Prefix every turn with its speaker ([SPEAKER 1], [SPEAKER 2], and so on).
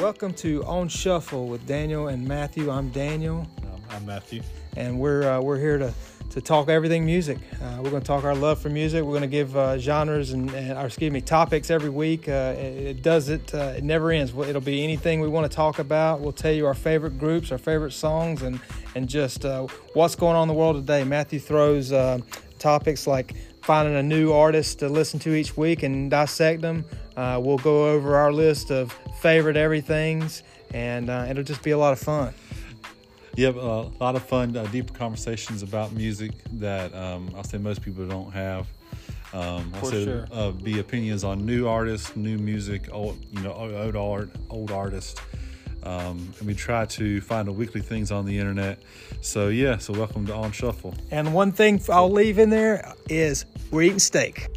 [SPEAKER 1] Welcome to On Shuffle with Daniel and Matthew. I'm Daniel,
[SPEAKER 2] Um, I'm Matthew.
[SPEAKER 1] and we're uh, we're here to to talk everything music. Uh, we're going to talk our love for music. We're going to give uh, genres and, and or excuse me topics every week. Uh, it, it does it. Uh, it never ends. It'll be anything we want to talk about. We'll tell you our favorite groups, our favorite songs, and and just uh, what's going on in the world today. Matthew throws uh, topics like finding a new artist to listen to each week and dissect them. Uh, we'll go over our list of favorite everythings, and uh, it'll just be a lot of fun.
[SPEAKER 2] Yep, uh, a lot of fun, uh, deeper conversations about music that um, I'll say most people don't have. Um, I'll
[SPEAKER 1] For
[SPEAKER 2] say
[SPEAKER 1] sure.
[SPEAKER 2] uh, be opinions on new artists, new music, old you know old art, old artists. Um, and we try to find the weekly things on the internet. So yeah, so welcome to On Shuffle.
[SPEAKER 1] And one thing I'll leave in there is we're eating steak.